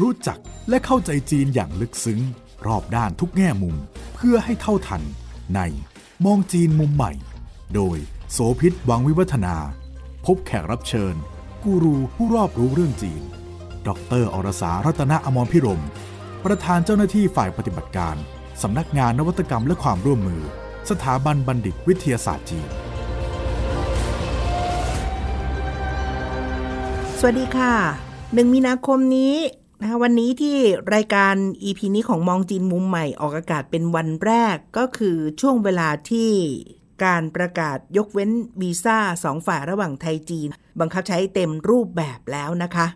รู้จักและเข้าใจจีนอย่างลึกซึ้ง รอบด้านทุกแง่มุม เพื่อให้เท่าทัน ในมองจีนมุมใหม่ โดยโสพิษวังวิวัฒนา พบแขกรับเชิญ กูรูผู้รอบรู้เรื่องจีน ดรอรสารัตนอมรพิรม ประธานเจ้าหน้าที่ฝ่ายปฏิบัติการ สำนักงานนวัตกรรมและความร่วมมือ สถาบันบัณฑิตวิทยาศาสตร์จีนสวัสดีค่ะหนึ่งมีนาคมนี้ นะคะวันนี้ที่รายการ EP นี้ของมองจีนมุมใหม่ออกอากาศเป็นวันแรกก็คือช่วงเวลาที่การประกาศยกเว้นวีซ่าสองฝ่ายระหว่างไทยจีน บังคับใช้เต็มรูปแบบแล้วนะคะ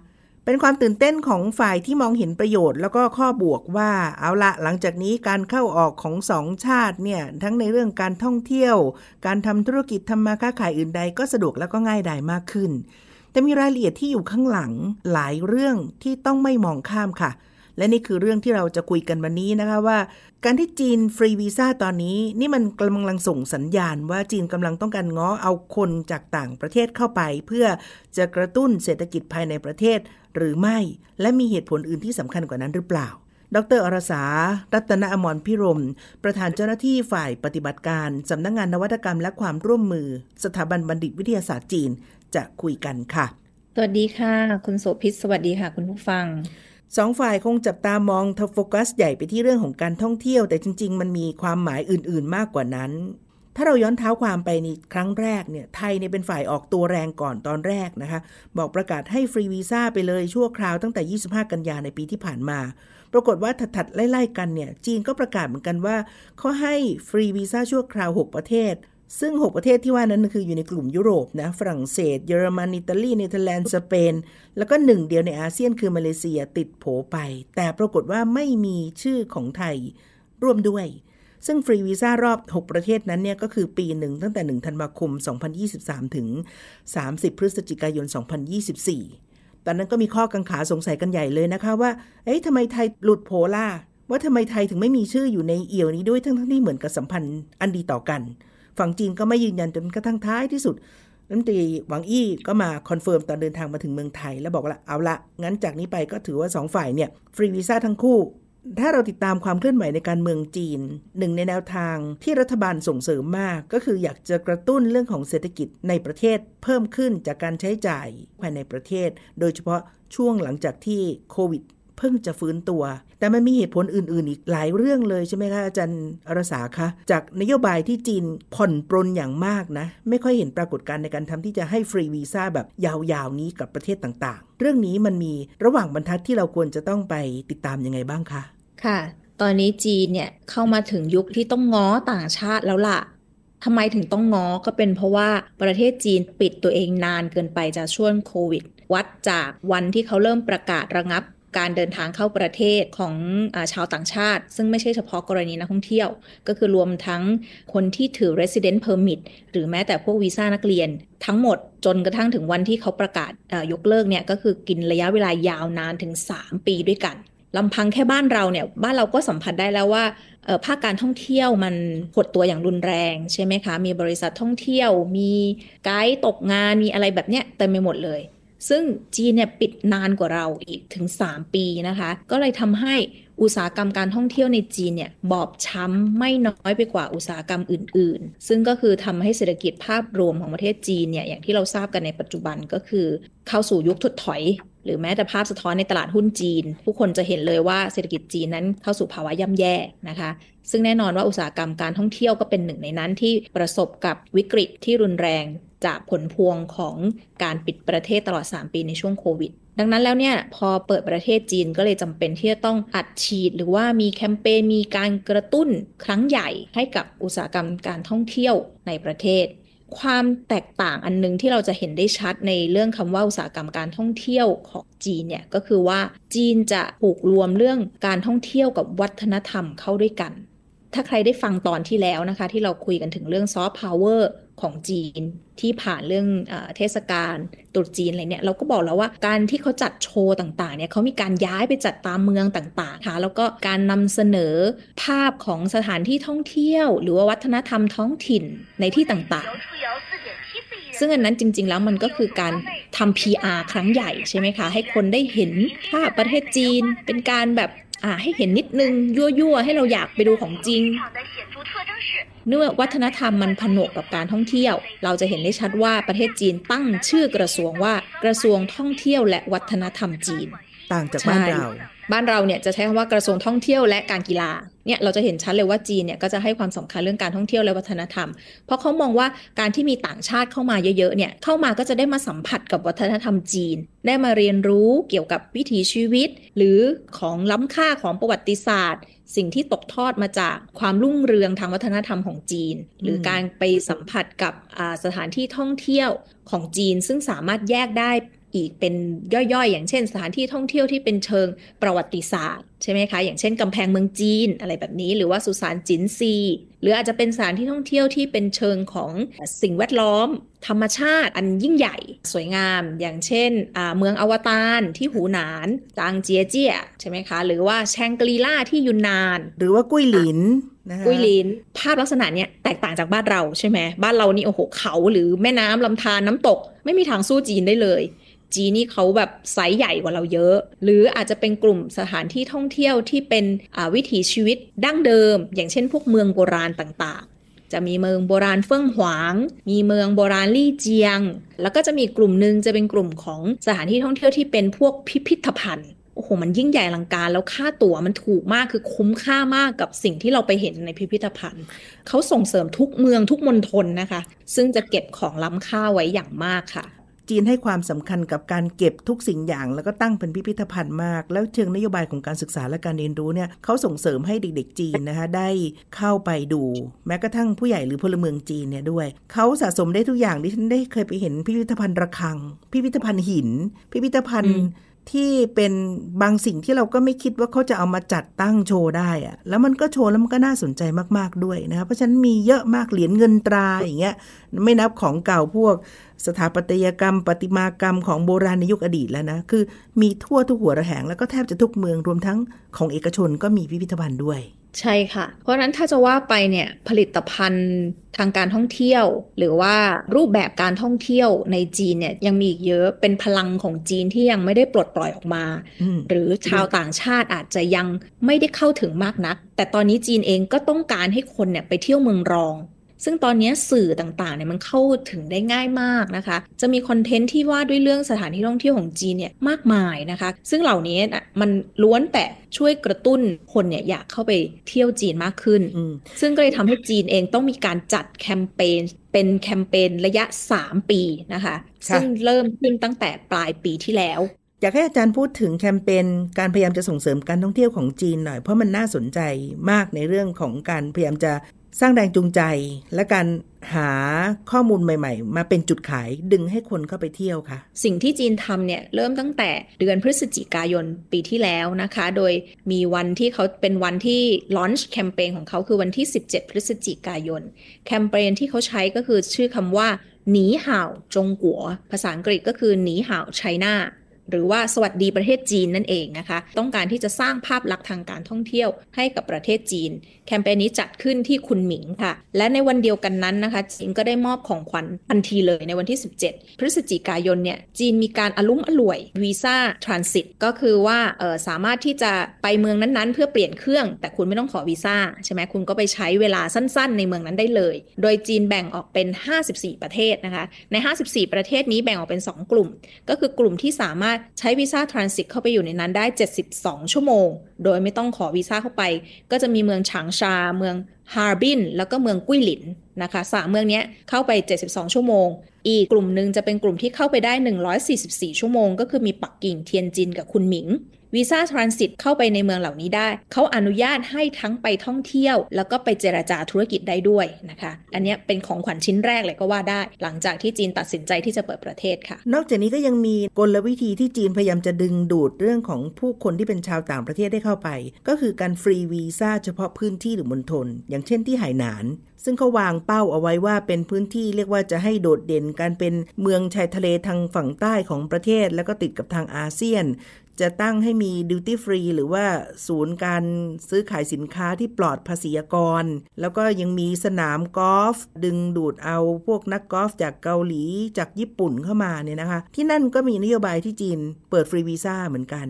เป็นความตื่นเต้นของฝ่ายที่มองเห็นประโยชน์ แล้วก็ข้อบวกว่าเอาละหลังจากนี้การเข้าออกของสองชาติเนี่ยทั้งในเรื่องการท่องเที่ยว การทำธุรกิจทำมาค้าขายอื่นใดก็สะดวกแล้วก็ง่ายดายมากขึ้น แต่มีรายละเอียดที่อยู่ข้างหลังหลายเรื่องที่ต้องไม่มองข้ามค่ะ และนี่คือเรื่องที่เราจะคุยกันวันนี้นะคะว่า การที่จีนฟรีวีซ่าตอนนี้ นี่มันกำลังส่งสัญญาณว่าจีนกำลังต้องการง้อเอาคนจากต่างประเทศเข้าไป เพื่อจะกระตุ้นเศรษฐกิจภายในประเทศหรือไม่ และมีเหตุผลอื่นที่สำคัญกว่านั้นหรือเปล่าดรอรสา รัตนอมรพิรม ประธานเจ้าหน้าที่ฝ่ายปฏิบัติการ สำนักงงานนวัตกรรมและความร่วมมือ สถาบันบัณฑิตวิทยาศาสตร์จีน จะคุยกันค่ะ สวัสดีค่ะ คุณโสภิตสวัสดีค่ะ คุณผู้ฟังสองฝ่ายคงจับตามองทโฟกัสใหญ่ไปที่เรื่องของการท่องเที่ยว แต่จริง ๆ มันมีความหมายอื่น ๆ มากกว่านั้น ถ้าเราย้อนเท้าความไปในครั้งแรกเนี่ยไทยเนี่ยเป็นฝ่ายออกตัวแรงก่อนตอนแรกนะคะ บอกประกาศให้ฟรีวีซ่าไปเลยชั่วคราวตั้งแต่ 25 กันยาในปีที่ผ่านมา ปรากฏว่าถัดๆไล่ๆกันเนี่ยจีนก็ประกาศเหมือนกันว่าเขาให้ฟรีวีซ่าชั่วคราว 6 ประเทศ ซึ่ง 6 ประเทศที่ว่านั้นคืออยู่ในกลุ่มยุโรปนะฝรั่งเศส เยอรมันอิตาลีเนเธอร์แลนด์สเปน แล้วก็หนึ่งเดียวในอาเซียนคือมาเลเซียติดโผไป แต่ปรากฏว่าไม่มีชื่อของไทยร่วมด้วย ซึ่งฟรีวีซ่ารอบ 6 ประเทศนั้นเนี่ยก็คือปีหนึ่งตั้งแต่ 1 ธันวาคม 2023 ถึง 30 พฤศจิกายน 2024 ตอนนั้นก็มีข้อกังขาสงสัยกันใหญ่เลยนะคะว่า เอ๊ะทำไมไทยหลุดโผล่าว่าทำไมไทยถึงไม่มีชื่ออยู่ในเอี่ยวนี้ด้วยทั้งๆที่เหมือนกับสัมพันธ์อันดีต่อกัน ฝั่งจีนก็ไม่ยืนยันจนกระทั่งท้ายที่สุดรัฐมนตรีหวังอี้ก็มา confirm ตอนเดินทางมาถึงเมืองไทย แล้วบอกว่าเอาละงั้นจากนี้ไปก็ถือว่าสองฝ่ายเนี่ย ฟรีวีซ่าทั้งคู่ ถ้าเราติดตามความเคลื่อนไหวในการเมืองจีน หนึ่งในแนวทางที่รัฐบาลส่งเสริมมาก ก็คืออยากจะกระตุ้นเรื่องของเศรษฐกิจในประเทศเพิ่มขึ้นจากการใช้จ่ายภายในประเทศ โดยเฉพาะช่วงหลังจากที่โควิด เพิ่งจะฟื้นตัว แต่มันมีเหตุผลอื่น ๆ อีกหลายเรื่องเลยใช่ไหมคะอาจารย์อรสาคะ จากนโยบายที่จีนผ่อนปรนอย่างมากนะ ไม่ค่อยเห็นปรากฏการณ์ในการทำที่จะให้ฟรีวีซ่าแบบยาวๆนี้กับประเทศต่างๆ เรื่องนี้มันมีระหว่างบรรทัดที่เราควรจะต้องไปติดตามยังไงบ้างคะค่ะ ตอนนี้จีนเนี่ยเข้ามาถึงยุคที่ต้องง้อต่างชาติแล้วล่ะทำไมถึงต้องง้อก็เป็นเพราะว่าประเทศจีนปิดตัวเองนานเกินไปจากช่วงโควิด วัดจากวันที่เขาเริ่มประกาศระงับ การเดินทางเข้าประเทศของอชาวต่างชาติ ซึ่งไม่ใช่เฉพาะกรณีนักท่องเที่ยว ก็คือรวมทั้งคนที่ถือ resident permit หรือแม้แต่พวกวีซ่านักเรียน ทั้งหมดจนกระทั่งถึงวันที่เขาประกาศยกเลิกเนี่ย ก็คือกินระยะเวลายาวนานถึง 3 ปีด้วยกันลำพังแค่บ้านเราเนี่ยบ้านเราก็สัมผัสได้แล้วว่าภาคการท่องเที่ยวมันหดตัวอย่างรุนแรงใช่ไหมคะ มีบริษัทท่องเที่ยว มีไกด์ตกงานมีอะไรแบบเนี้ยเต็มไปหมดเลย ซึ่งจีนเนี่ยปิดนานกว่าเราอีกถึง 3 ปีนะคะ ก็เลยทำให้อุตสาหกรรมการท่องเที่ยวในจีนเนี่ยบอบช้ำไม่น้อยไปกว่าอุตสาหกรรมอื่น ๆ ซึ่งก็คือทำให้เศรษฐกิจภาพรวมของประเทศจีนเนี่ยอย่างที่เราทราบกันในปัจจุบันก็คือ เข้าสู่ยุคถดถอย หรือแม้แต่ภาพสะท้อนในตลาดหุ้นจีน ผู้คนจะเห็นเลยว่าเศรษฐกิจจีนนั้นเข้าสู่ภาวะย่ำแย่นะคะซึ่งแน่นอนว่าอุตสาหกรรมการท่องเที่ยวก็เป็นหนึ่งในนั้นที่ประสบกับวิกฤตที่รุนแรง จากผลพวงของการปิดประเทศตลอด 3 ปีในช่วงโควิด ดังนั้นแล้วเนี่ยพอเปิดประเทศจีนก็เลยจำเป็นที่จะต้องอัดฉีด หรือว่ามีแคมเปญมีการกระตุ้นครั้งใหญ่ให้กับอุตสาหกรรมการท่องเที่ยวในประเทศความแตกต่างอันนึงที่เราจะเห็นได้ชัดในเรื่องคำว่าอุตสาหกรรมการท่องเที่ยวของจีนเนี่ยก็คือว่าจีนจะผูกรวมเรื่องการท่องเที่ยวกับวัฒนธรรมเข้าด้วยกัน ถ้าใครได้ฟังตอนที่แล้วนะคะ ที่เราคุยกันถึงเรื่องซอฟต์พาวเวอร์ ของจีนที่ผ่านเรื่องเอเทศกาลตรุษจีนอะไรเนี่ยเราก็บอกแล้วว่าการที่เขาจัดโชว์ต่างๆเนี่ยเขามีการย้ายไปจัดตามเมืองต่างๆค่ะแล้วก็การนำเสนอภาพของสถานที่ท่องเที่ยว หรือว่าวัฒนธรรมท้องถิ่นในที่ต่างๆ ซึ่งอันนั้นจริง ๆ แล้วมันก็คือการทำ PR ครั้งใหญ่ใช่ไหมคะ ให้คนได้เห็นภาพประเทศจีนเป็นการแบบอ่าให้เห็นนิดนึงยั่วๆให้เราอยากไปดูของจริง เนื่อวัฒนธรรมมันผนวกกับการท่องเที่ยว เราจะเห็นได้ชัดว่าประเทศจีนตั้งชื่อกระทรวงว่ากระทรวงท่องเที่ยวและวัฒนธรรมจีน ต่างจากบ้านเรา บ้านเราเนี่ยจะใช้คำว่ากระทรวงท่องเที่ยวและการกีฬา เนี่ยเราจะเห็นชัดเลยว่าจีนเนี่ยก็จะให้ความสำคัญเรื่องการท่องเที่ยวและวัฒนธรรม เพราะเขามองว่าการที่มีต่างชาติเข้ามาเยอะๆเนี่ยเข้ามาก็จะได้มาสัมผัสกับวัฒนธรรมจีน ได้มาเรียนรู้เกี่ยวกับวิถีชีวิต หรือของล้ำค่าของประวัติศาสตร์ สิ่งที่ตกทอดมาจากความรุ่งเรืองทางวัฒนธรรมของจีน หรือการไปสัมผัสกับสถานที่ท่องเที่ยวของจีน ซึ่งสามารถแยกได้ อีกเป็นย่อยๆ อย่างเช่น สถานที่ท่องเที่ยวที่เป็นเชิงประวัติศาสตร์ใช่ไหมคะอย่างเช่นกำแพงเมืองจีนอะไรแบบนี้ หรือว่าสุสานจินซี หรืออาจจะเป็นสถานที่ท่องเที่ยวที่เป็นเชิงของสิ่งแวดล้อม ธรรมชาติอันยิ่งใหญ่สวยงาม อย่างเช่นเมืองอวตารที่หูหนานจางเจียเจียใช่ไหมคะ หรือว่าแชงกรีล่าที่ยุนนาน หรือว่ากุ้ยหลินกุ้ยลินภาพลักษณะเนี้ยแตกต่างจากบ้านเราใช่ไหมบ้านเรานี่โอ้โหเขาหรือแม่น้ำลำธารน้ำตก ไม่มีทางสู้จีนได้เลย จีนี่เขาแบบไซส์ใหญ่กว่าเราเยอะ หรืออาจจะเป็นกลุ่มสถานที่ท่องเที่ยวที่เป็นวิถีชีวิตดั้งเดิม อย่างเช่นพวกเมืองโบราณต่างๆ จะมีเมืองโบราณเฟิ่องหวาง มีเมืองโบราณลี่เจียง แล้วก็จะมีกลุ่มหนึ่งจะเป็นกลุ่มของสถานที่ท่องเที่ยวที่เป็นพวกพิพิธภัณฑ์โอ้โห มันยิ่งใหญ่ลังการแล้วค่าตั๋วมันถูกมากคือคุ้มค่ามากกับสิ่งที่เราไปเห็นในพิพิธภัณฑ์ เขาส่งเสริมทุกเมืองทุกมณฑลนะคะ ซึ่งจะเก็บของล้ำค่าไว้อย่างมากค่ะ จีนให้ความสำคัญกับการเก็บทุกสิ่งอย่าง แล้วก็ตั้งเป็นพิพิธภัณฑ์มาก แล้วเชิงนโยบายของการศึกษาและการเรียนรู้เนี่ยเขาส่งเสริมให้เด็กๆ จีนนะคะได้เข้าไปดู แม้กระทั่งผู้ใหญ่หรือพลเมืองจีนเนี่ยด้วยเขาสะสมได้ทุกอย่างที่ฉันได้เคยไปเห็นพิพิธภัณฑ์ระฆัง พิพิธภัณฑ์หิน พิพิธภัณฑ์ที่เป็นบางสิ่งที่เราก็ไม่คิดว่าเขาจะเอามาจัดตั้งโชว์ได้อะแล้วมันก็โชว์แล้วมันก็น่าสนใจมากๆด้วยนะคะเพราะฉะนั้นมีเยอะมากเหรียญเงินตราอย่างเงี้ย ไม่นับของเก่าพวก สถาปัตยกรรม ประติมากรรมของโบราณในยุคอดีตแล้วนะ คือมีทั่วทุกหัวระแหง แล้วก็แทบจะทุกเมืองรวมทั้งของเอกชนก็มีพิพิธภัณฑ์ด้วย ใช่ค่ะ เพราะนั้นถ้าจะว่าไปเนี่ยผลิตภัณฑ์ทางการท่องเที่ยว หรือว่ารูปแบบการท่องเที่ยวในจีนเนี่ยยังมีอีกเยอะเป็นพลังของจีนที่ยังไม่ได้ปลดปล่อยออกมา หรือชาวต่างชาติอาจจะยังไม่ได้เข้าถึงมากนัก แต่ตอนนี้จีนเองก็ต้องการให้คนเนี่ยไปเที่ยวเมืองรอง ซึ่งตอนนี้สื่อต่างๆเนี่ยมันเข้าถึงได้ง่ายมากนะคะ จะมีคอนเทนต์ที่ว่าด้วยเรื่องสถานที่ท่องเที่ยวของจีนเนี่ยมากมายนะคะ ซึ่งเหล่านี้มันล้วนแต่ช่วยกระตุ้นคนเนี่ยอยากเข้าไปเที่ยวจีนมากขึ้น ซึ่งก็เลยทำให้จีนเองต้องมีการจัดแคมเปญเป็นแคมเปญระยะ 3 ปีนะคะ ซึ่งเริ่มขึ้นตั้งแต่ปลายปีที่แล้วอยากให้อาจารย์พูดถึงแคมเปญการพยายามจะส่งเสริมการท่องเที่ยวของจีนหน่อยเพราะมันน่าสนใจมากในเรื่องของการพยายามจะ สร้างแรงจูงใจ และการหาข้อมูลใหม่ ๆ มาเป็นจุดขายดึงให้คนเข้าไปเที่ยวค่ะ สิ่งที่จีนทำเนี่ยเริ่มตั้งแต่เดือนพฤศจิกายนปีที่แล้วนะคะ โดยมีวันที่เขาเป็นวันที่ลอนช์แคมเปญของเขาคือวันที่ 17 พฤศจิกายน แคมเปญที่เขาใช้ก็คือชื่อคำว่าหนีห่าวจงกัว ภาษาอังกฤษก็คือหนีห่าวไชน่า หรือว่าสวัสดีประเทศจีนนั่นเองนะคะ ต้องการที่จะสร้างภาพลักษณ์ทางการท่องเที่ยวให้กับประเทศจีน แคมเปญนี้จัดขึ้นที่คุณหมิงค่ะ และในวันเดียวกันนั้นนะคะ จีนก็ได้มอบของขวัญทันทีเลยในวันที่ 17 พฤศจิกายนเนี่ย จีนมีการอลุ้มอล่วยวีซ่าทรานสิตก็คือว่าเออสามารถที่จะไปเมืองนั้นๆ เพื่อเปลี่ยนเครื่อง แต่คุณไม่ต้องขอวีซ่าใช่ไหมคุณก็ไปใช้เวลาสั้นๆ ในเมืองนั้นได้เลย โดยจีนแบ่งออกเป็น 54 ประเทศนะคะ ใน 54 ประเทศนี้แบ่งออกเป็น 2 กลุ่ม ก็คือกลุ่มที่สามารถใช้วีซ่าทรานสิตเข้าไปอยู่ในนั้นได้ 72 ชั่วโมง โดยไม่ต้องขอวีซ่าเข้าไป ก็จะมีเมืองฉางชา เมืองฮาร์บิน แล้วก็เมืองกุ้ยหลินนะคะสามเมืองนี้เข้าไป 72 ชั่วโมง อีกกลุ่มหนึ่งจะเป็นกลุ่มที่เข้าไปได้ 144 ชั่วโมง ก็คือมีปักกิ่งเทียนจินกับคุณหมิง วีซ่าทรานสิตเข้าไปในเมืองเหล่านี้ได้ เขาอนุญาตให้ทั้งไปท่องเที่ยว แล้วก็ไปเจราจาธุรกิจได้ด้วยนะคะ อันนี้เป็นของขวัญชิ้นแรกเลยก็ว่าได้ หลังจากที่จีนตัดสินใจที่จะเปิดประเทศค่ะ นอกจากนี้ก็ยังมีกลวิธีที่จีนพยายามจะดึงดูดเรื่องของผู้คนที่เป็นชาวต่างประเทศได้เข้าไป ก็คือการฟรีวีซ่าเฉพาะพื้นที่หรือมณฑลอย่างเช่นที่ไหหนานซึ่งเขาวางเป้าเอาไว้ว่าเป็นพื้นที่เรียกว่าจะให้โดดเด่นการเป็นเมืองชายทะเลทางฝั่งใต้ของประเทศ แล้วก็ติดกับทางอาเซียน จะตั้งให้มีดิวตี้ฟรีหรือว่าศูนย์การซื้อขายสินค้าที่ปลอดภาษีกร แล้วก็ยังมีสนามกอล์ฟดึงดูดเอาพวกนักกอล์ฟจากเกาหลีจากญี่ปุ่นเข้ามาเนี่ยนะคะ ที่นั่นก็มีนโยบายที่จีนเปิดฟรีวีซ่าเหมือนกัน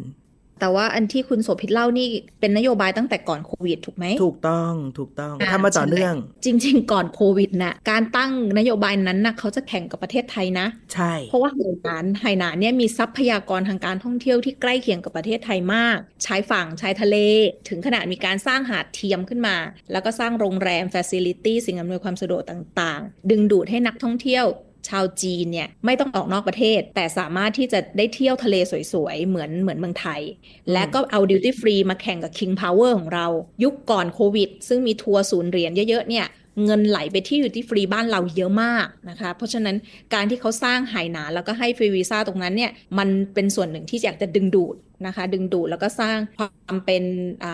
แต่ว่าอันที่คุณโสภิตเล่านี่เป็นนโยบายตั้งแต่ก่อนโควิด ถูกไหม ถูกต้องถูกต้องทำมาต่อเนื่อง จริง ๆ ก่อนโควิดนะ่ะการตั้งนโยบายนั้นนะ่ะเขาจะแข่งกับประเทศไทยนะ ใช่ เพราะว่าไหหนานไหหนานเนี่ยมีทรัพยากรทางการท่องเที่ยวที่ใกล้เคียงกับประเทศไทยมาก ชายฝั่งชายทะเล ถึงขนาดมีการสร้างหาดเทียมขึ้นมา แล้วก็สร้างโรงแรม facility สิ่งอำนวยความสะดวกต่าง ๆ ดึงดูดให้นักท่องเที่ยว ชาวจีนเนี่ยไม่ต้องออกนอกประเทศ แต่สามารถที่จะได้เที่ยวทะเลสวยๆ เหมือนเหมือนเมืองไทย และก็เอาดิวตี้ฟรีมาแข่งกับ King Power ของเรา ยุคก่อนโควิด ซึ่งมีทัวร์ศูนย์เหรียญเยอะๆเนี่ยเงินไหลไปที่อยู่ที่ฟรีบ้านเราเยอะมากนะคะ เพราะฉะนั้นการที่เขาสร้างไหหนาแล้วก็ให้ฟรีวีซ่าตรงนั้นเนี่ยมันเป็นส่วนหนึ่งที่อยากจะดึงดูดนะคะ ดึงดูดแล้วก็สร้างความเป็น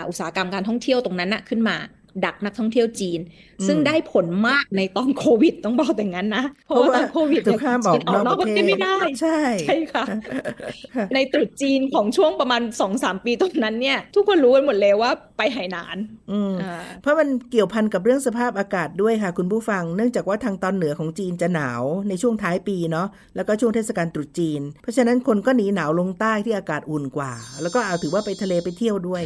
อุตสาหกรรมการท่องเที่ยวตรงนั้นนะขึ้นมา ดักนักท่องเที่ยวจีน ซึ่งได้ผลมากในตอนโควิดต้องบอกแต่งั้นนะ เพราะว่าตอนโควิดเนี่ยจีนออกนอกประเทศไม่ได้ ใช่ใช่ค่ะ ในตรุษจีนของช่วงประมาณสองสามปีตรงนั้นเนี่ย ทุกคนรู้กันหมดเลยว่า ไปไหหนานเพราะมันเกี่ยวพันกับเรื่องสภาพอากาศด้วยค่ะ คุณผู้ฟัง เนื่องจากว่าทางตอนเหนือของจีนจะหนาวในช่วงท้ายปีเนาะแล้วก็ช่วงเทศกาลตรุษจีน เพราะฉะนั้นคนก็หนีหนาวลงใต้ที่อากาศอุ่นกว่า แล้วก็เอาถือว่าไปทะเลไปเที่ยวด้วย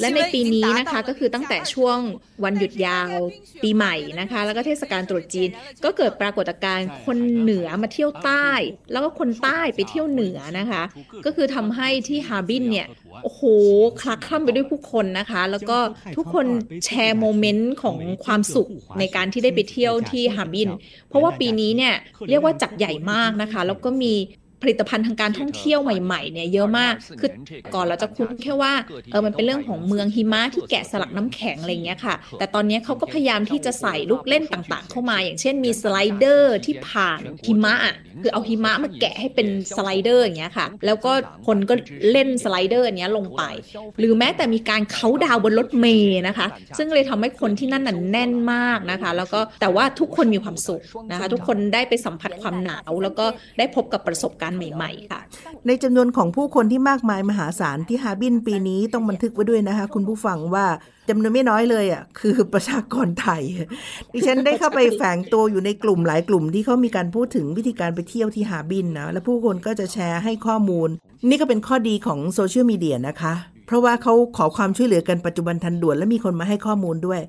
และในปีนี้นะคะก็คือตั้งแต่ช่วงวันหยุดยาวปีใหม่นะคะ แล้วก็เทศกาลตรุษจีนก็เกิดปรากฏการณ์คนเหนือมาเที่ยวใต้ แล้วก็คนใต้ไปเที่ยวเหนือนะคะ ก็คือทำให้ที่ฮาร์บินเนี่ย โอ้โหคลาคล่ำไปด้วยผู้คนนะคะ แล้วก็ทุกคน share moment ของความสุขในการที่ได้ไปเที่ยวที่ฮาร์บิน เพราะว่าปีนี้เนี่ยเรียกว่าจัดใหญ่มากนะคะ แล้วก็มี ผลิตภัณฑ์ทางการท่องเที่ยวใหม่ๆเนี่ยเยอะมาก คือก่อนเราจะคุ้นแค่ว่าเออมันเป็นเรื่องของเมืองหิมะที่แกะสลักน้ำแข็งอะไรเงี้ยค่ะ แต่ตอนนี้เขาก็พยายามที่จะใส่ลูกเล่นต่างๆ เข้ามา อย่างเช่นมี slider ที่ผ่านหิมะคือเอาหิมะมาแกะให้เป็น slider อย่างเงี้ยค่ะ แล้วก็คนก็เล่น slider เนี้ยลงไป หรือแม้แต่มีการเขาดาวบนรถเมล์นะคะ ซึ่งเลยทำให้คนที่นั่นน่ะแน่นมากนะคะ แล้วก็แต่ว่าทุกคนมีความสุขนะคะ ทุกคนได้ไปสัมผัสความหนาวแล้วก็ได้พบกับประสบการณ์ใหม่ ๆ ค่ะ ในจำนวนของผู้คนที่มากมายมหาศาลที่ฮาบินปีนี้ต้องบันทึกไว้ด้วยนะคะ คุณผู้ฟังว่าจำนวนไม่น้อยเลยอะคือประชากรไทย ดิฉันได้เข้าไปแฝงตัวอยู่ในกลุ่มหลายกลุ่มที่เขามีการพูดถึงวิธีการไปเที่ยวที่ฮาบินนะและผู้คนก็จะแชร์ให้ข้อมูล นี่ก็เป็นข้อดีของโซเชียลมีเดียนะคะ เพราะว่าเขาขอความช่วยเหลือกันปัจจุบันทันด่วนและมีคนมาให้ข้อมูลด้วย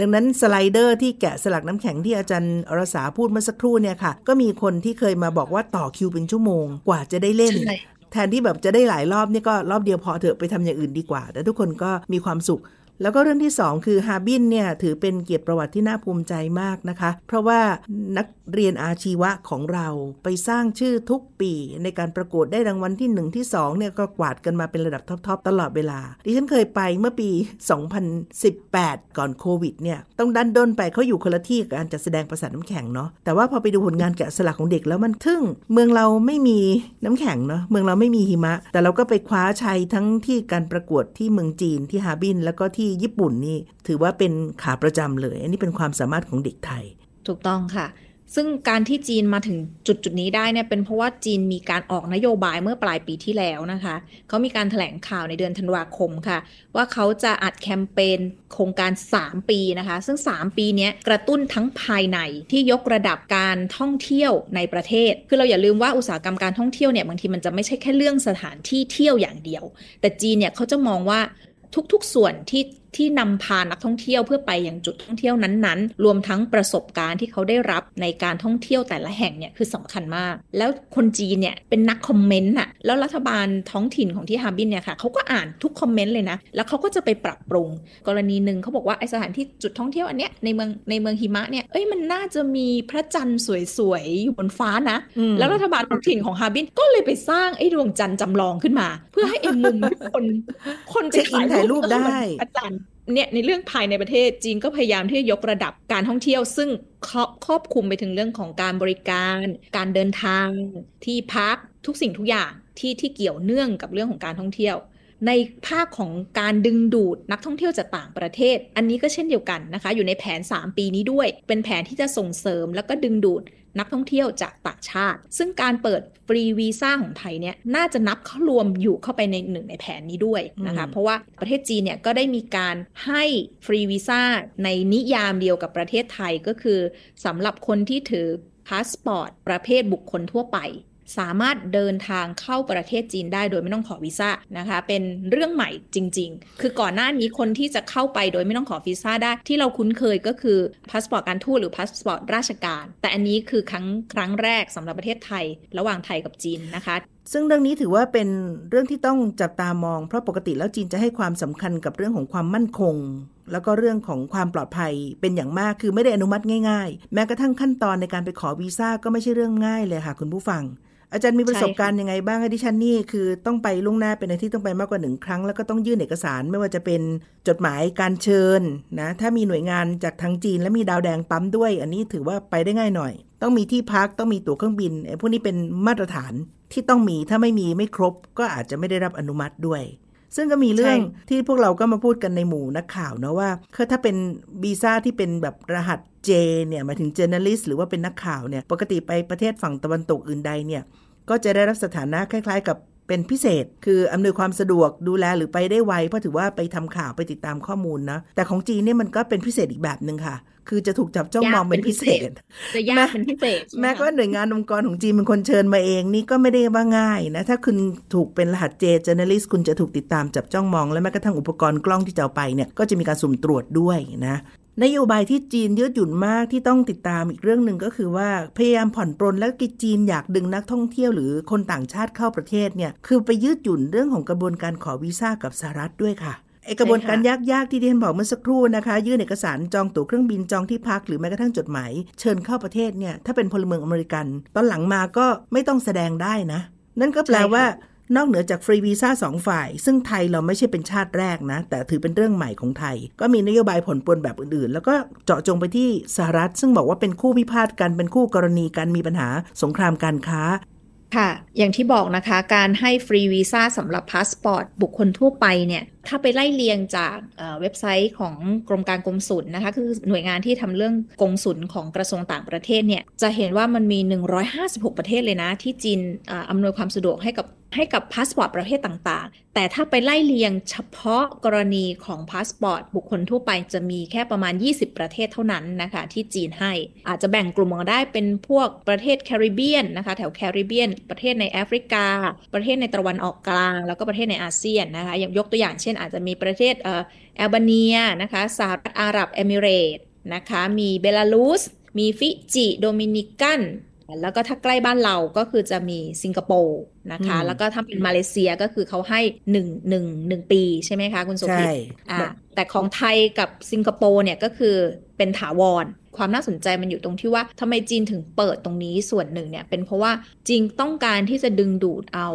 ดังนั้นสไลเดอร์ที่แกะสลักน้ำแข็งที่อาจารย์อรสาพูดเมื่อสักครู่เนี่ยค่ะ ก็มีคนที่เคยมาบอกว่าต่อคิวเป็นชั่วโมงกว่าจะได้เล่นแทนที่แบบจะได้หลายรอบนี่ก็รอบเดียวพอเถอะไปทำอย่างอื่นดีกว่า แต่ทุกคนก็มีความสุข แล้วก็เรื่องที่ 2 คือฮาบินเนี่ยถือเป็นเกียรติประวัติที่น่าภูมิใจมากนะคะ เพราะว่านักเรียนอาชีวะของเราไปสร้างชื่อทุกปี ในการประกวดได้รางวัลที่ 1 ที่2เนี่ยก็กวาดกันมาเป็นระดับท็อปๆตลอดเวลา ดิฉันเคยไปเมื่อปี 2018 ก่อนโควิดเนี่ยต้องดันด้นไปเขาอยู่คนละที่กับการจัดแสดงประสาทน้ำแข็งเนาะแต่ว่าพอไปดูผลงานแกะสลักของเด็กแล้วมันทึ่ง เมืองเราไม่มีน้ำแข็งเนาะเมืองเราไม่มีหิมะ แต่เราก็ไปคว้าชัยทั้งที่การประกวดที่เมืองจีนที่ฮาบิน แล้วก็ที่ญี่ปุ่นนี่ถือว่าเป็นขาประจำเลย อันนี้เป็นความสามารถของเด็กไทย ถูกต้องค่ะ ซึ่งการที่จีนมาถึงจุดจุดนี้ได้เนี่ยเป็นเพราะว่าจีนมีการออกนโยบายเมื่อปลายปีที่แล้วนะคะ เขามีการถแถลงข่าวในเดือนธันวาคมค่ะ ว่าเขาจะอัดแคมเปญโครงการ 3 ปีนะคะ ซึ่ง 3 ปีนี้กระตุ้นทั้งภายในที่ยกระดับการท่องเที่ยวในประเทศ คือเราอย่าลืมว่าอุตสาหกรรมการท่องเที่ยวเนี่ยบางทีมันจะไม่ใช่แค่เรื่องสถานที่เที่ยวอย่างเดียว แต่จีนเนี่ยเขาจะมองว่าทุกๆส่วนที่ ที่นำพานักท่องเที่ยวเพื่อไปยังจุดท่องเที่ยวนั้นๆ รวมทั้งประสบการณ์ที่เขาได้รับในการท่องเที่ยวแต่ละแห่งเนี่ยคือสำคัญมาก แล้วคนจีนเนี่ยเป็นนักคอมเมนต์อะแล้วรัฐบาลท้องถิ่นของที่ฮาร์บินเนี่ยค่ะเขาก็อ่านทุกคอมเมนต์เลยนะ แล้วเขาก็จะไปปรับปรุง กรณีหนึ่งเขาบอกว่าไอสถานที่จุดท่องเที่ยวอันเนี้ยในเมืองในเมืองหิมะเนี่ยเอ้ยมันน่าจะมีพระจันทร์สวยๆอยู่บนฟ้านะ แล้วรัฐบาลท้องถิ่นของฮาร์บินก็เลยไปสร้างไอ้ดวงจันทร์จำลองขึ้นมา เพื่อให้เอ็มมุมคนคนไปถ่ายรูปได้พระจันทร์ เนี่ยในเรื่องภายในประเทศจีนก็พยายามที่จะยกระดับการท่องเที่ยว ซึ่งครอบคลุมไปถึงเรื่องของการบริการ การเดินทางที่พักทุกสิ่งทุกอย่างที่ที่เกี่ยวเนื่องกับเรื่องของการท่องเที่ยว ในภาคของการดึงดูดนักท่องเที่ยวจากต่างประเทศ อันนี้ก็เช่นเดียวกันนะคะ อยู่ในแผน 3 ปีนี้ด้วย เป็นแผนที่จะส่งเสริมแล้วก็ดึงดูดนักท่องเที่ยวจากต่างชาติ ซึ่งการเปิดฟรีวีซ่าของไทยเนี่ยน่าจะนับเข้ารวมอยู่เข้าไปในหนึ่งในแผนนี้ด้วยนะคะ เพราะว่าประเทศจีนเนี่ยก็ได้มีการให้ฟรีวีซ่าในนิยามเดียวกับประเทศไทยก็คือสำหรับคนที่ถือพาสปอร์ตประเภทบุคคลทั่วไป สามารถเดินทางเข้าประเทศจีนได้โดยไม่ต้องขอวีซ่านะคะ เป็นเรื่องใหม่จริง ๆ คือก่อนหน้านี้คนที่จะเข้าไปโดยไม่ต้องขอวีซ่าได้ ที่เราคุ้นเคยก็คือพาสปอร์ตการทูตหรือพาสปอร์ตราชการ แต่อันนี้คือครั้งครั้งแรกสำหรับประเทศไทย ระหว่างไทยกับจีนนะคะซึ่งเรื่องนี้ถือว่าเป็นเรื่องที่ต้องจับตามอง เพราะปกติแล้วจีนจะให้ความสำคัญกับเรื่องของความมั่นคง แล้วก็เรื่องของความปลอดภัยเป็นอย่างมากคือไม่ได้อนุมัติง่าย ๆ แม้กระทั่งขั้นตอนในการไปขอวีซ่าก็ไม่ใช่เรื่องง่ายเลยค่ะคุณผู้ฟัง อาจารย์มีประสบการณ์ยังไงบ้างดิฉันนี่คือต้องไปล่วงหน้าเป็นอาทิตย์ต้องไปมากกว่าหนึ่งครั้ง แล้วก็ต้องยื่นเอกสารไม่ว่าจะเป็นจดหมายการเชิญนะถ้ามีหน่วยงานจากทางจีน และมีดาวแดงปั๊มด้วย อันนี้ถือว่าไปได้ง่ายหน่อย ต้องมีที่พักต้องมีตั๋วเครื่องบินไอ้พวกนี้เป็นมาตรฐานที่ต้องมีถ้าไม่มีไม่ครบ ก็อาจจะไม่ได้รับอนุมัติด้วย ซึ่งก็มีเรื่องที่พวกเราก็มาพูดกันในหมู่นักข่าวนะว่าคือถ้าเป็นวีซ่าที่เป็นแบบรหัสเจเนี่ยมาถึง journalist หรือว่าเป็นนักข่าวเนี่ยปกติไปประเทศฝั่งตะวันตกอื่นใดเนี่ยก็จะได้รับสถานะคล้าย ๆ กับเป็นพิเศษ คืออำนวยความสะดวกดูแลหรือไปได้ไวเพราะถือว่าไปทำข่าวไปติดตามข้อมูลนะแต่ของจีนเนี่ยมันก็เป็นพิเศษอีกแบบหนึ่งค่ะ คือจะถูกจับจ้องมองเป็นพิเศษ จะยากเป็นพิเศษ แม้ก็หน่วยงานองค์กรของจีนเป็นคนเชิญมาเองนี่ก็ไม่ได้ว่าง่ายนะ ถ้าคุณถูกเป็นรหัสเจ journalist คุณจะถูกติดตามจับจ้องมอง และแม้กระทั่งอุปกรณ์กล้องที่จะเอาไปเนี่ยก็จะมีการสุ่มตรวจด้วยนะนโยบายที่จีนยืดหยุ่นมากที่ต้องติดตามอีกเรื่องหนึ่งก็คือว่าพยายามผ่อนปรนและกิจีนอยากดึงนักท่องเที่ยวหรือคนต่างชาติเข้าประเทศเนี่ยคือไปยืดหยุ่นเรื่องของกระบวนการขอวีซ่ากับสหรัฐด้วยค่ะ ไอกระบวนการยากๆที่ที่ฉันบอกเมื่อสักครู่นะคะ ยื่นเอกสารจองตั๋วเครื่องบินจองที่พักหรือแม้กระทั่งจดหมายเชิญเข้าประเทศเนี่ยถ้าเป็นพลเมืองอเมริกัน ตอนหลังมาก็ไม่ต้องแสดงได้นะ นั่นก็แปลว่านอกเหนือจากฟรีวีซ่าสองฝ่าย ซึ่งไทยเราไม่ใช่เป็นชาติแรกนะ แต่ถือเป็นเรื่องใหม่ของไทย ก็มีนโยบายผลปนแบบอื่นๆ แล้วก็เจาะจงไปที่สหรัฐ ซึ่งบอกว่าเป็นคู่พิพาทกันเป็นคู่กรณีกันมีปัญหาสงครามการค้าค่ะ อย่างที่บอกนะคะ การให้ฟรีวีซ่าสำหรับพาสปอร์ตบุคคลทั่วไปเนี่ยถ้าไปไล่เลียงจากเว็บไซต์ของกรมการกงสุลนะคะ คือหน่วยงานที่ทำเรื่องกงสุลของกระทรวงต่างประเทศเนี่ย จะเห็นว่ามันมี 156 ประเทศเลยนะ ที่จีนอำนวยความสะดวกให้กับให้กับพาสปอร์ตประเภทต่างๆ แต่ถ้าไปไล่เลียงเฉพาะกรณีของพาสปอร์ตบุคคลทั่วไปจะมีแค่ประมาณ 20 ประเทศเท่านั้นนะคะ ที่จีนให้ อาจจะแบ่งกลุ่มออกได้เป็นพวกประเทศแคริบเบียนนะคะ แถวแคริบเบียน ประเทศในแอฟริกา ประเทศในตะวันออกกลาง แล้วก็ประเทศในอาเซียนนะคะยกตัวอย่างเช่นอาจจะมีประเทศเอ่อแอลบาเนียนะคะสหรัฐอาหรับเอมิเรตนะคะมีเบลารุส มีฟิจิโดมินิกันแล้วก็ถ้าใกล้บ้านเราก็คือจะมีสิงคโปร์นะคะ แล้วก็ถ้าเป็นมาเลเซียก็คือเขาให้หนึ่งหนึ่งหนึ่งปีใช่ไหมคะคุณโสภิตอ่าแต่ของไทยกับสิงคโปร์เนี่ยก็คือเป็นถาวร ความน่าสนใจมันอยู่ตรงที่ว่าทำไมจีนถึงเปิดตรงนี้ส่วนหนึ่งเนี่ยเป็นเพราะว่าจีนต้องการที่จะดึงดูดเอา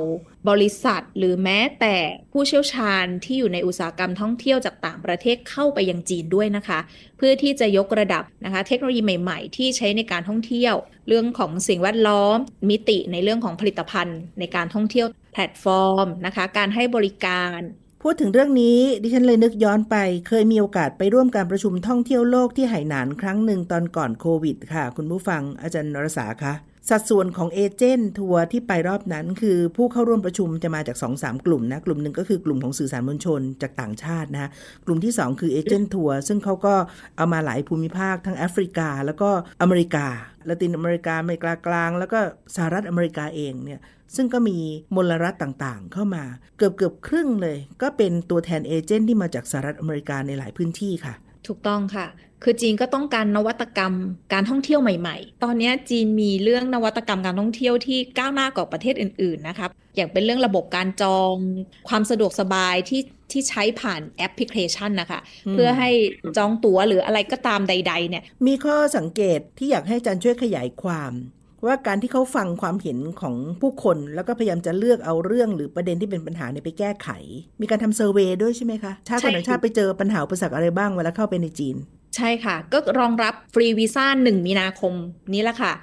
บริษัทหรือแม้แต่ผู้เชี่ยวชาญที่อยู่ในอุตสาหกรรมท่องเที่ยวจากต่างประเทศเข้าไปยังจีนด้วยนะคะ เพื่อที่จะยกระดับนะคะเทคโนโลยีใหม่ ๆ ที่ใช้ในการท่องเที่ยว เรื่องของสิ่งแวดล้อม มิติในเรื่องของผลิตภัณฑ์ ในการท่องเที่ยวแพลตฟอร์มนะคะ การให้บริการพูดถึงเรื่องนี้ดิฉันเลยนึกย้อนไป เคยมีโอกาสไปร่วมการประชุมท่องเที่ยวโลกที่ไห่หนานครั้งหนึ่งตอนก่อนโควิด ค่ะ คุณผู้ฟังอาจารย์นรสาคะ สัดส่วนของเอเจนต์ทัวร์ที่ไปรอบนั้น คือผู้เข้าร่วมประชุมจะมาจาก 2-3กลุ่มนะกลุ่มหนึ่งก็คือกลุ่มของสื่อสารมวลชนจากต่างชาตินะกลุ่มที่ 2 คือเอเจนต์ทัวร์ซึ่งเขาก็เอามาหลายภูมิภาคทั้งแอฟริกา แล้วก็อเมริกาละตินอเมริกาอเมริกากลาง แล้วก็สหรัฐอเมริกาเองเนี่ยซึ่งก็มีมลรัฐต่างๆ เข้ามา เกือบเกือบครึ่งเลย ก็เป็นตัวแทนเอเจนต์ที่มาจากสหรัฐอเมริกาในหลายพื้นที่ค่ะ ถูกต้องค่ะ คือจีนก็ต้องการนวัตกรรมการท่องเที่ยวใหม่ ๆ ตอนนี้จีนมีเรื่องนวัตกรรมการท่องเที่ยวที่ก้าวหน้ากว่าประเทศอื่น ๆ นะครับ อย่างเป็นเรื่องระบบการจอง ความสะดวกสบายที่ที่ใช้ผ่านแอปพลิเคชันนะคะ เพื่อให้จองตั๋วหรืออะไรก็ตามใด ๆ เนี่ย มีข้อสังเกตที่อยากให้จันช่วยขยายความว่าการที่เขาฟังความเห็นของผู้คนแล้วก็พยายามจะเลือกเอาเรื่องหรือประเด็นที่เป็นปัญหาเนี่ยไปแก้ไข มีการทำเซอร์เวยด้วยใช่ไหมคะชาติคนต่างชาติไปเจอปัญหาอุปสรรคอะไรบ้างเวลาเข้าไปในจีน ใช่ค่ะ ก็รองรับฟรีวีซ่า1มีนาคมนี้แหละค่ะ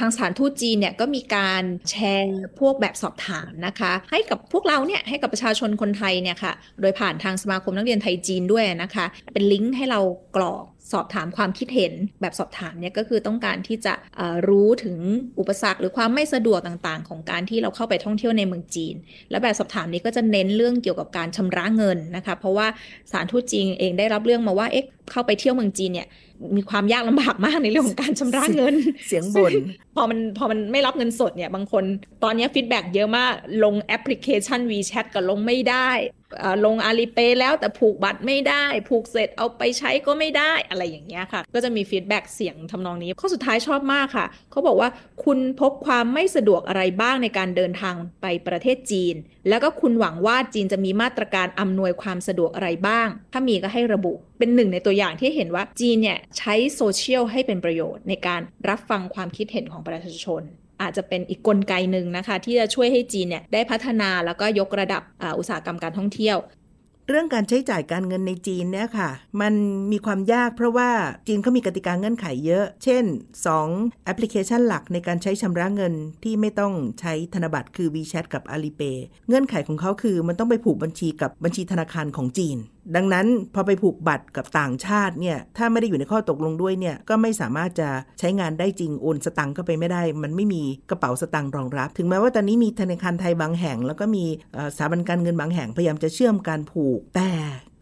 ทางสถานทูตจีนเนี่ยก็มีการแชร์พวกแบบสอบถามนะคะ ให้กับพวกเราเนี่ยให้กับประชาชนคนไทยเนี่ยค่ะโดยผ่านทางสมาคมนักเรียนไทยจีนด้วยนะคะ เป็นลิงก์ให้เรากรอกสอบถามความคิดเห็นแบบสอบถามเนี่ยก็คือต้องการที่จะรู้ถึงอุปสรรคหรือความไม่สะดวกต่างๆ ของการที่เราเข้าไปท่องเที่ยวในเมืองจีน และแบบสอบถามนี้ก็จะเน้นเรื่องเกี่ยวกับการชำระเงินนะคะ เพราะว่าสารทูตจีนเองได้รับเรื่องมาว่าเอ๊ะเข้าไปเที่ยวเมืองจีนเนี่ย มีความยากลำบากมากในเรื่องของการชำระเงิน เสียงบ่นพอมันพอมันไม่รับเงินสดเนี่ยบางคน ตอนนี้ feedback เยอะมากลงแอปพลิเคชัน WeChat ก็ลงไม่ได้ ลง Alipay แล้วแต่ผูกบัตรไม่ได้ ผูกเสร็จเอาไปใช้ก็ไม่ได้อะไรอย่างเงี้ยค่ะ ก็จะมี feedback เสียงทำนองนี้ ข้อสุดท้ายชอบมากค่ะ เขาบอกว่าคุณพบความไม่สะดวกอะไรบ้างในการเดินทางไปประเทศจีน แล้วก็คุณหวังว่าจีนจะมีมาตรการอำนวยความสะดวกอะไรบ้าง ถ้ามีก็ให้ระบุ เป็นหนึ่งในตัวอย่างที่เห็นว่าจีนเนี่ยใช้โซเชียลให้เป็นประโยชน์ในการรับฟังความคิดเห็นของประชาชน อาจจะเป็นอีกกลไกหนึ่งนะคะ ที่จะช่วยให้จีนเนี่ยได้พัฒนาแล้วก็ยกระดับอุตสาหกรรมการท่องเที่ยว เรื่องการใช้จ่ายการเงินในจีนเนี่ยค่ะ มันมีความยากเพราะว่าจีนเขามีกติกาเงื่อนไขเยอะ เช่น 2 แอปพลิเคชันหลักในการใช้ชำระเงินที่ไม่ต้องใช้ธนบัตรคือ WeChat กับ Alipay เงื่อนไขของเขาคือมันต้องไปผูกบัญชีกับบัญชีธนาคารของจีน ดังนั้นพอไปผูกบัตรกับต่างชาติเนี่ยถ้าไม่ได้อยู่ในข้อตกลงด้วยเนี่ยก็ไม่สามารถจะใช้งานได้จริงโอนสตังค์ก็ไปไม่ได้ มันไม่มีกระเป๋าสตังค์รองรับ ถึงแม้ว่าตอนนี้มีธนาคารไทยบางแห่ง แล้วก็มีสถาบันการเงินบางแห่งพยายามจะเชื่อมการผูกแต่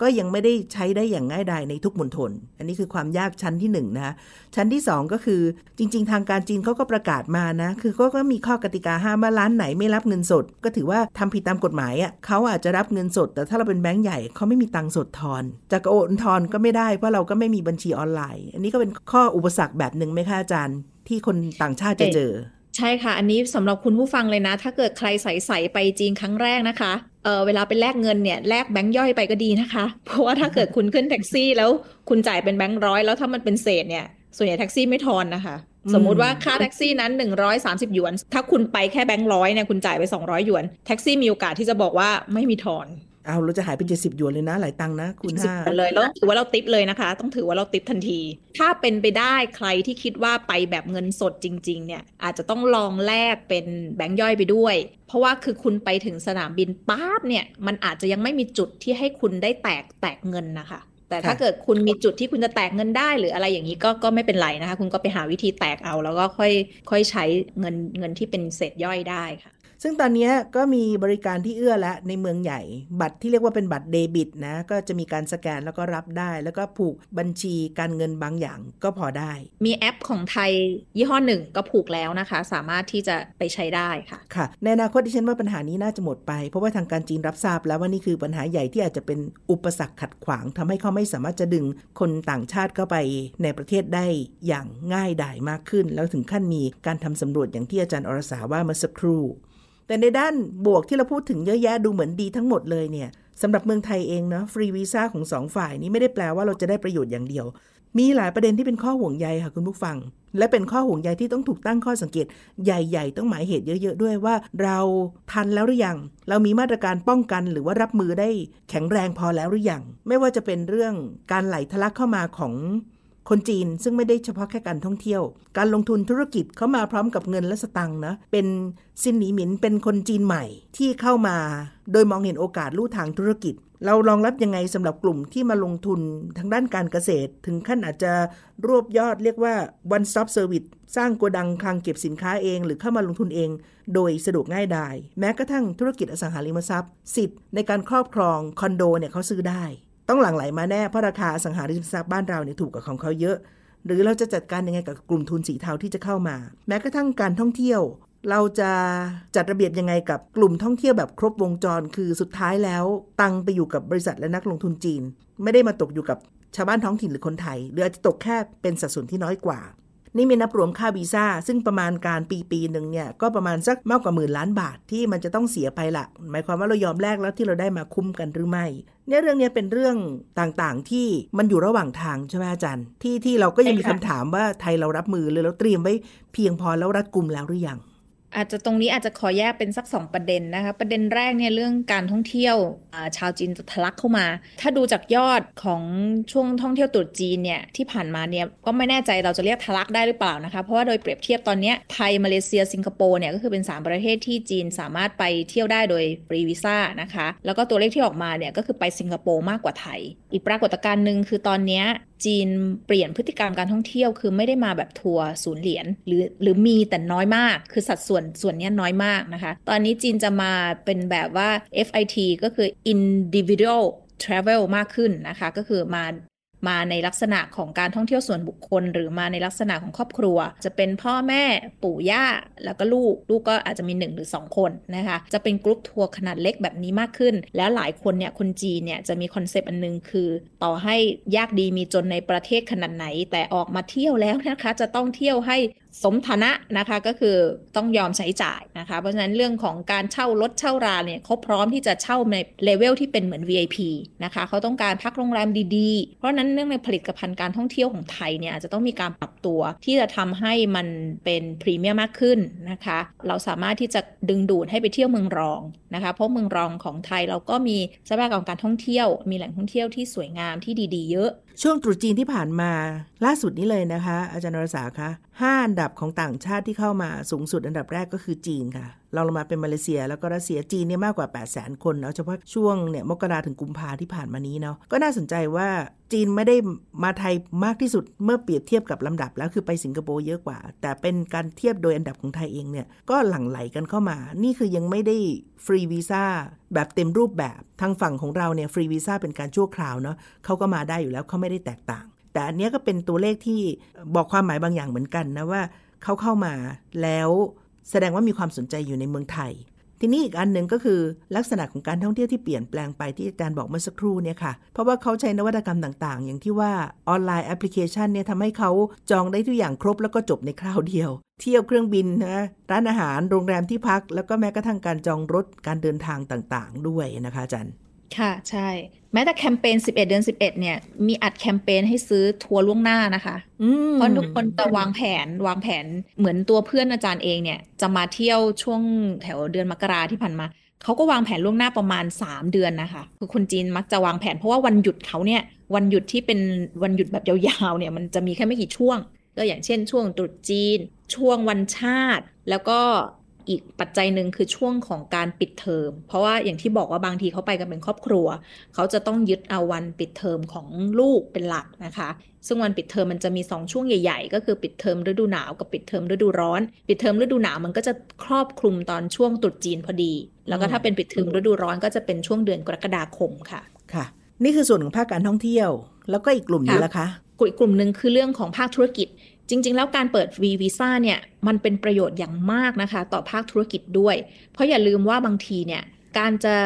ก็ยังไม่ได้ใช้ได้อย่างง่ายดายในทุกมณฑล อันนี้คือความยากชั้นที่1นนะชั้นที่ 2 ก็คือจริง ๆ ทางการจีนเขาก็ประกาศมานะ คือก็ก็มีข้อกติกาห้ามว่าร้านไหนไม่รับเงินสด ก็ถือว่าทำผิดตามกฎหมายอะ่ะเขาอาจจะรับเงินสด แต่ถ้าเราเป็นแบงก์ใหญ่เขาไม่มีตังค์สดทอนจะโอนทอนก็ไม่ได้เพราะเราก็ไม่มีบัญชีออนไลน์ อันนี้ก็เป็นข้ออุปสรรคแบบหนึ่งไหมคะอาจารย์ ที่คนต่างชาติจะเจอ ใช่ค่ะ อันนี้สำหรับคุณผู้ฟังเลยนะ ถ้าเกิดใครใส่ใส่ไปจีนครั้งแรกนะคะเออเวลาไปแลกเงินเนี่ยแลกแบงค์ย่อยไปก็ดีนะคะ เพราะว่าถ้าเกิดคุณขึ้นแท็กซี่แล้วคุณจ่ายเป็นแบงค์ร้อยแล้วถ้ามันเป็นเศษเนี่ยส่วนใหญ่แท็กซี่ไม่ทอนนะคะ สมมุติว่าค่าแท็กซี่นั้น 130 หยวน ถ้าคุณไปแค่แบงค์ร้อยเนี่ยคุณจ่ายไป 200 หยวน แท็กซี่มีโอกาสที่จะบอกว่าไม่มีทอน เอาเราจะหายเป็นเจ็ดสิบหยวนเลยนะ หลายตังนะคุณห้าเลยแล้วถือว่าเราติปเลยนะคะ ต้องถือว่าเราติปทันที ถ้าเป็นไปได้ใครที่คิดว่าไปแบบเงินสดจริง ๆ เนี่ย อาจจะต้องลองแลกเป็นแบงค์ย่อยไปด้วย เพราะว่าคือคุณไปถึงสนามบินปั๊บเนี่ย มันอาจจะยังไม่มีจุดที่ให้คุณได้แตกแตกเงินนะคะแต่ถ้าเกิดคุณมีจุดที่คุณจะแตกเงินได้หรืออะไรอย่างนี้ก็ก็ไม่เป็นไรนะคะ คุณก็ไปหาวิธีแตกเอา แล้วก็ค่อยค่อยใช้เงินเงินที่เป็นเศษย่อยได้ค่ะ ซึ่งตอนนี้ก็มีบริการที่เอื้อและในเมืองใหญ่ บัตรที่เรียกว่าเป็นบัตรเดบิตนะก็จะมีการสแกนแล้วก็รับได้ แล้วก็ผูกบัญชีการเงินบางอย่างก็พอได้ มีแอปของไทยยี่ห้อหนึ่งก็ผูกแล้วนะคะ สามารถที่จะไปใช้ได้ค่ะค่ะ ในอนาคตที่ฉันว่าปัญหานี้น่าจะหมดไป เพราะว่าทางการจีนรับทราบแล้วว่านี่คือปัญหาใหญ่ที่อาจจะเป็นอุปสรรคขัดขวางทำให้เขาไม่สามารถจะดึงคนต่างชาติเข้าไปในประเทศได้อย่างง่ายดายมากขึ้น แล้วถึงขั้นมีการทำสำรวจอย่างที่อาจารย์อรสาว่าเมื่อสักครู่ แต่ในด้านบวกที่เราพูดถึงเยอะแยะดูเหมือนดีทั้งหมดเลยเนี่ยสำหรับเมืองไทยเองนะฟรีวีซ่าของสองฝ่ายนี้ไม่ได้แปลว่าเราจะได้ประโยชน์อย่างเดียว มีหลายประเด็นที่เป็นข้อห่วงใยค่ะคุณผู้ฟัง และเป็นข้อห่วงใยที่ต้องถูกตั้งข้อสังเกตใหญ่ๆ ต้องหมายเหตุเยอะๆด้วยว่า เราทันแล้วหรือยัง เรามีมาตรการป้องกันหรือว่ารับมือได้แข็งแรงพอแล้วหรือยังไม่ว่าจะเป็นเรื่องการไหลทะลักเข้ามาของ คนจีนซึ่งไม่ได้เฉพาะแค่การท่องเที่ยว การลงทุนธุรกิจเขามาพร้อมกับเงินและสตังค์นะเป็นซินหนีหมินเป็นคนจีนใหม่ที่เข้ามา โดยมองเห็นโอกาสลู่ทางธุรกิจ เรารองรับยังไงสำหรับกลุ่มที่มาลงทุนทางด้านการเกษตร ถึงขั้นอาจจะรวบยอดเรียกว่า one stop service สร้างโกดังคลังเก็บสินค้าเอง หรือเข้ามาลงทุนเอง โดยสะดวกง่ายดายแม้กระทั่งธุรกิจอสังหาริมทรัพย์ สิทธิ์ในการครอบครองคอนโดเนี่ยเขาซื้อได้ ต้องหลั่งไหลมาแน่เพราะราคาสังหาริมทรัพย์บ้านเราเนี่ยถูกกว่าของเขาเยอะ หรือเราจะจัดการยังไงกับกลุ่มทุนสีเทาที่จะเข้ามา แม้กระทั่งการท่องเที่ยว เราจะจัดระเบียบยังไงกับกลุ่มท่องเที่ยวแบบครบวงจร คือสุดท้ายแล้ว ตังไปอยู่กับบริษัทและนักลงทุนจีน ไม่ได้มาตกอยู่กับชาวบ้านท้องถิ่นหรือคนไทยหรืออาจจะตกแค่เป็นสัดส่วนที่น้อยกว่า นี่มีนับรวมค่าวีซ่า ซึ่งประมาณการปีปีหนึ่งเนี่ย ก็ประมาณสักมากกว่าหมื่นล้านบาทที่มันจะต้องเสียไปละหมายความว่าเรายอมแลกแล้วที่เราได้มาคุ้มกันหรือไม่เนี่ยเรื่องนี้เป็นเรื่องต่างๆที่มันอยู่ระหว่างทางใช่ไหมอาจารย์ ที่ที่เราก็ยังมีคำถามว่าไทยเรารับมือหรือเราเตรียมไว้เพียงพอแล้วรัดกุมแล้วหรือยัง อาจจะตรงนี้อาจจะขอแยกเป็นสักสองประเด็นนะคะประเด็นแรกเนี่ยเรื่องการท่องเที่ยวชาวจีนจะทะลักเข้ามา ถ้าดูจากยอดของช่วงท่องเที่ยวตรุษจีนเนี่ยที่ผ่านมาเนี่ยก็ไม่แน่ใจเราจะเรียกทะลักได้หรือเปล่านะคะเพราะว่าโดยเปรียบเทียบตอนนี้ไทยมาเลเซียสิงคโปร์เนี่ยก็คือเป็น 3 ประเทศที่จีนสามารถไปเที่ยวได้โดยฟรีวีซ่านะคะแล้วก็ตัวเลขที่ออกมาเนี่ยก็คือไปสิงคโปร์มากกว่าไทย อีกปรากฏการณ์หนึ่งคือตอนนี้ จีนเปลี่ยนพฤติกรรมการท่องเที่ยว คือไม่ได้มาแบบทัวร์ศูนย์เหรียญหรือหรือมีแต่น้อยมาก คือสัดส่วนส่วนนี้น้อยมากนะคะ ตอนนี้จีนจะมาเป็นแบบว่า FIT ก็คือ individual travel มากขึ้นนะคะ ก็คือมา มาในลักษณะของการท่องเที่ยวส่วนบุคคล หรือมาในลักษณะของครอบครัว จะเป็นพ่อแม่ปู่ย่า แล้วก็ลูก ลูกก็อาจจะมี 1 หรือ 2 คนนะคะ จะเป็นกรุ๊ปทัวร์ขนาดเล็กแบบนี้มากขึ้น แล้วหลายคนเนี่ยคนจีนเนี่ยจะมีคอนเซปต์อันนึงคือ ต่อให้ยากดีมีจนในประเทศขนาดไหน แต่ออกมาเที่ยวแล้วนะคะ จะต้องเที่ยวให้สมฐานะนะคะก็คือต้องยอมใช้จ่ายนะคะ เพราะฉะนั้นเรื่องของการเช่ารถเช่าราเนี่ยเขาพร้อมที่จะเช่าในเลเวลที่เป็นเหมือน VIP นะคะเขาต้องการพักโรงแรมดีๆ เพราะนั้นเรื่องในผลิตภัณฑ์การท่องเที่ยวของไทยเนี่ยอาจจะต้องมีการปรับตัวที่จะทำให้มันเป็นพรีเมียมมากขึ้นนะคะ เราสามารถที่จะดึงดูดให้ไปเที่ยวเมืองรองนะคะ เพราะเมืองรองของไทยเราก็มีทรัพยากรการท่องเที่ยว มีแหล่งท่องเที่ยวที่สวยงามที่ดี ๆ เยอะ ช่วงตรุษจีนที่ผ่านมาล่าสุดนี้เลยนะคะ อาจารย์นรสาคะห้าอันดับของต่างชาติที่เข้ามาสูงสุดอันดับแรกก็คือจีนค่ะ ลองลงมาเป็นมาเลเซีย แล้วก็รัสเซียจีนเนี่ยมากกว่า 8 0 0 0 0 0 คนเอาะเฉพาะช่วงเนี่ยมกราถึงกุมภาที่ผ่านมานี้เนาะก็น่าสนใจว่าจีนไม่ได้มาไทยมากที่สุดเมื่อเปรียบเทียบกับลำดับแล้วคือไปสิงคโปร์เยอะกว่า แต่เป็นการเทียบโดยอันดับของไทยเองเนี่ยก็หลั่งไหลกันเข้ามา นี่คือยังไม่ได้ฟรีวีซ่าแบบเต็มรูปแบบทางฝั่งของเราเนี่ยฟรีวีซ่าเป็นการชั่วคราวเนาะเขาก็มาได้อยู่แล้วเขาไม่ได้แตกต่าง แต่อันนี้ก็เป็นตัวเลขที่บอกความหมายบางอย่างเหมือนกันนะว่าเขาเข้ามาแล้ว แสดงว่ามีความสนใจอยู่ในเมืองไทย ทีนี้อีกอันหนึ่งก็คือลักษณะของการท่องเที่ยวที่เปลี่ยนแปลงไปที่อาจารย์บอกเมื่อสักครู่เนี่ยค่ะ เพราะว่าเขาใช้นวัตกรรมต่างๆ อย่างที่ว่าออนไลน์แอปพลิเคชันเนี่ยทำให้เขาจองได้ทุกอย่างครบแล้วก็จบในคราวเดียว เที่ยวเครื่องบินนะร้านอาหารโรงแรมที่พัก แล้วก็แม้กระทั่งการจองรถการเดินทางต่างๆ ด้วยนะคะอาจารย์ ค่ะใช่ แม้แต่แคมเปญ11 เดือน 11 เนี่ย มีอัดแคมเปญให้ซื้อทัวร์ล่วงหน้านะคะเพราะทุกคนจะวางแผนวางแผนเหมือนตัวเพื่อนอาจารย์เองเนี่ย จะมาเที่ยวช่วงแถวเดือนมกราที่ผ่านมาเขาก็วางแผนล่วงหน้าประมาณ 3 เดือนนะคะคือคนจีนมักจะวางแผนเพราะว่าวันหยุดเขาเนี่ยวันหยุดที่เป็นวันหยุดแบบยาวๆเนี่ยมันจะมีแค่ไม่กี่ช่วง ก็อย่างเช่นช่วงตรุษจีน ช่วงวันชาติ แล้วก็ อีกปัจจัยหนึ่งคือช่วงของการปิดเทอม เพราะว่าอย่างที่บอกว่าบางทีเขาไปกันเป็นครอบครัว เขาจะต้องยึดเอาวันปิดเทอมของลูกเป็นหลักนะคะ ซึ่งวันปิดเทอมมันจะมี 2 ช่วงใหญ่ ๆ ก็คือปิดเทอมฤดูหนาวกับปิดเทอมฤดูร้อน ปิดเทอมฤดูหนาวมันก็จะครอบคลุมตอนช่วงตรุษจีนพอดี แล้วก็ถ้าเป็นปิดเทอมฤดูร้อนก็จะเป็นช่วงเดือนกรกฎาคมค่ะค่ะ นี่คือส่วนของภาคการท่องเที่ยว แล้วก็อีกกลุ่มนึงละคะอีกกลุ่มหนึ่งคือเรื่องของภาคธุรกิจ จริง ๆ แล้วการเปิด V วีซ่าเนี่ยมันเป็นประโยชน์อย่างมากนะคะ ต่อภาคธุรกิจด้วย เพราะอย่าลืมว่าบางทีเนี่ยการจะ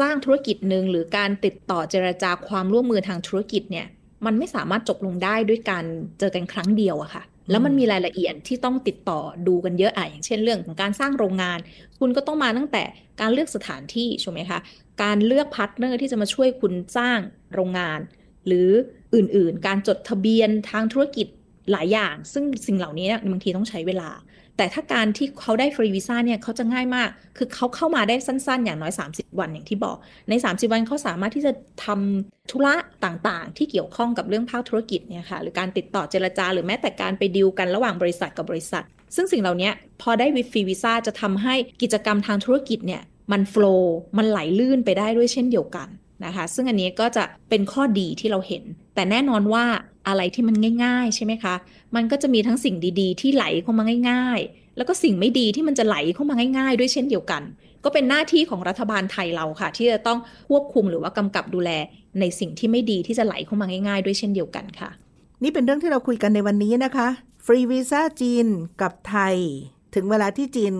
สร้างธุรกิจหนึ่งหรือการติดต่อเจรจาความร่วมมือทางธุรกิจเนี่ยมันไม่สามารถจบลงได้ด้วยการเจอกันครั้งเดียวอะค่ะ แล้วมันมีรายละเอียดที่ต้องติดต่อดูกันเยอะอะอย่างเช่นเรื่องของการสร้างโรงงาน คุณก็ต้องมาตั้งแต่การเลือกสถานที่ใช่ไหมคะการเลือก partner ที่จะมาช่วยคุณสร้างโรงงาน หรืออื่นๆ การจดทะเบียนทางธุรกิจ หลายอย่าง ซึ่งสิ่งเหล่านี้บางทีต้องใช้เวลา แต่ถ้าการที่เขาได้ฟรีวีซ่าเนี่ยเขาจะง่ายมาก คือเขาเข้ามาได้สั้นๆ อย่างน้อย 30 วันอย่างที่บอก ใน 30 วันเขาสามารถที่จะทำธุระต่างๆ ที่เกี่ยวข้องกับเรื่องภาคธุรกิจเนี่ยค่ะหรือการติดต่อเจรจา หรือแม้แต่การไปดีลกันระหว่างบริษัทกับบริษัท ซึ่งสิ่งเหล่านี้พอได้วิฟรีวีซ่าจะทำให้กิจกรรมทางธุรกิจเนี่ยมันโฟล์มันไหลลื่นไปได้ด้วยเช่นเดียวกันนะคะ ซึ่งอันนี้ก็จะเป็นข้อดีที่เราเห็น แต่แน่นอนว่า อะไรที่มันง่าย ๆ ใช่ไหมคะ มันก็จะมีทั้งสิ่งดีๆ ที่ไหลเข้ามาง่าย ๆ แล้วก็สิ่งไม่ดีที่มันจะไหลเข้ามาง่าย ๆ ด้วยเช่นเดียวกัน ก็เป็นหน้าที่ของรัฐบาลไทยเราค่ะ ที่จะต้องควบคุมหรือว่ากำกับดูแล ในสิ่งที่ไม่ดีที่จะไหลเข้ามาง่าย ๆ ด้วยเช่นเดียวกันค่ะ นี่เป็นเรื่องที่เราคุยกันในวันนี้นะคะ ฟรีวีซ่าจีนกับไทย ถึงเวลาที่จีน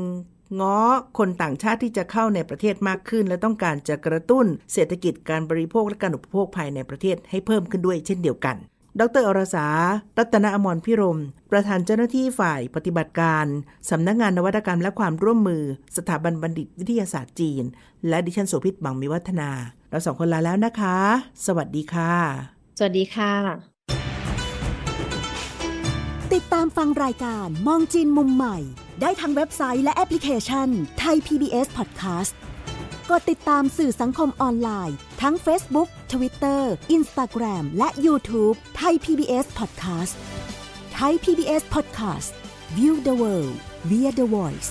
ง้อคนต่างชาติที่จะเข้าในประเทศมากขึ้น และต้องการจะกระตุ้นเศรษฐกิจการบริโภคและการอุปโภคภายในประเทศให้เพิ่มขึ้นด้วยเช่นเดียวกัน ดรอรสา รัตนอมรพิรม ประธานเจ้าหน้าที่ฝ่ายปฏิบัติการ สำนักงงานนวัตกรรมและความร่วมมือ สถาบันบัณฑิตวิทยาศาสตร์จีน และดิฉันโสภิตบังมีวัฒนา เราสองคนลาแล้วนะคะ สวัสดีค่ะ สวัสดีค่ะ ติดตามฟังรายการมองจีนมุมใหม่ ได้ทั้งเว็บไซต์และแอปพลิเคชันไทย PBS Podcast กดติดตามสื่อสังคมออนไลน์ ทั้ง Facebook Twitter Instagram และ YouTube ไทย PBS Podcast ไทย PBS Podcast View the world via the voice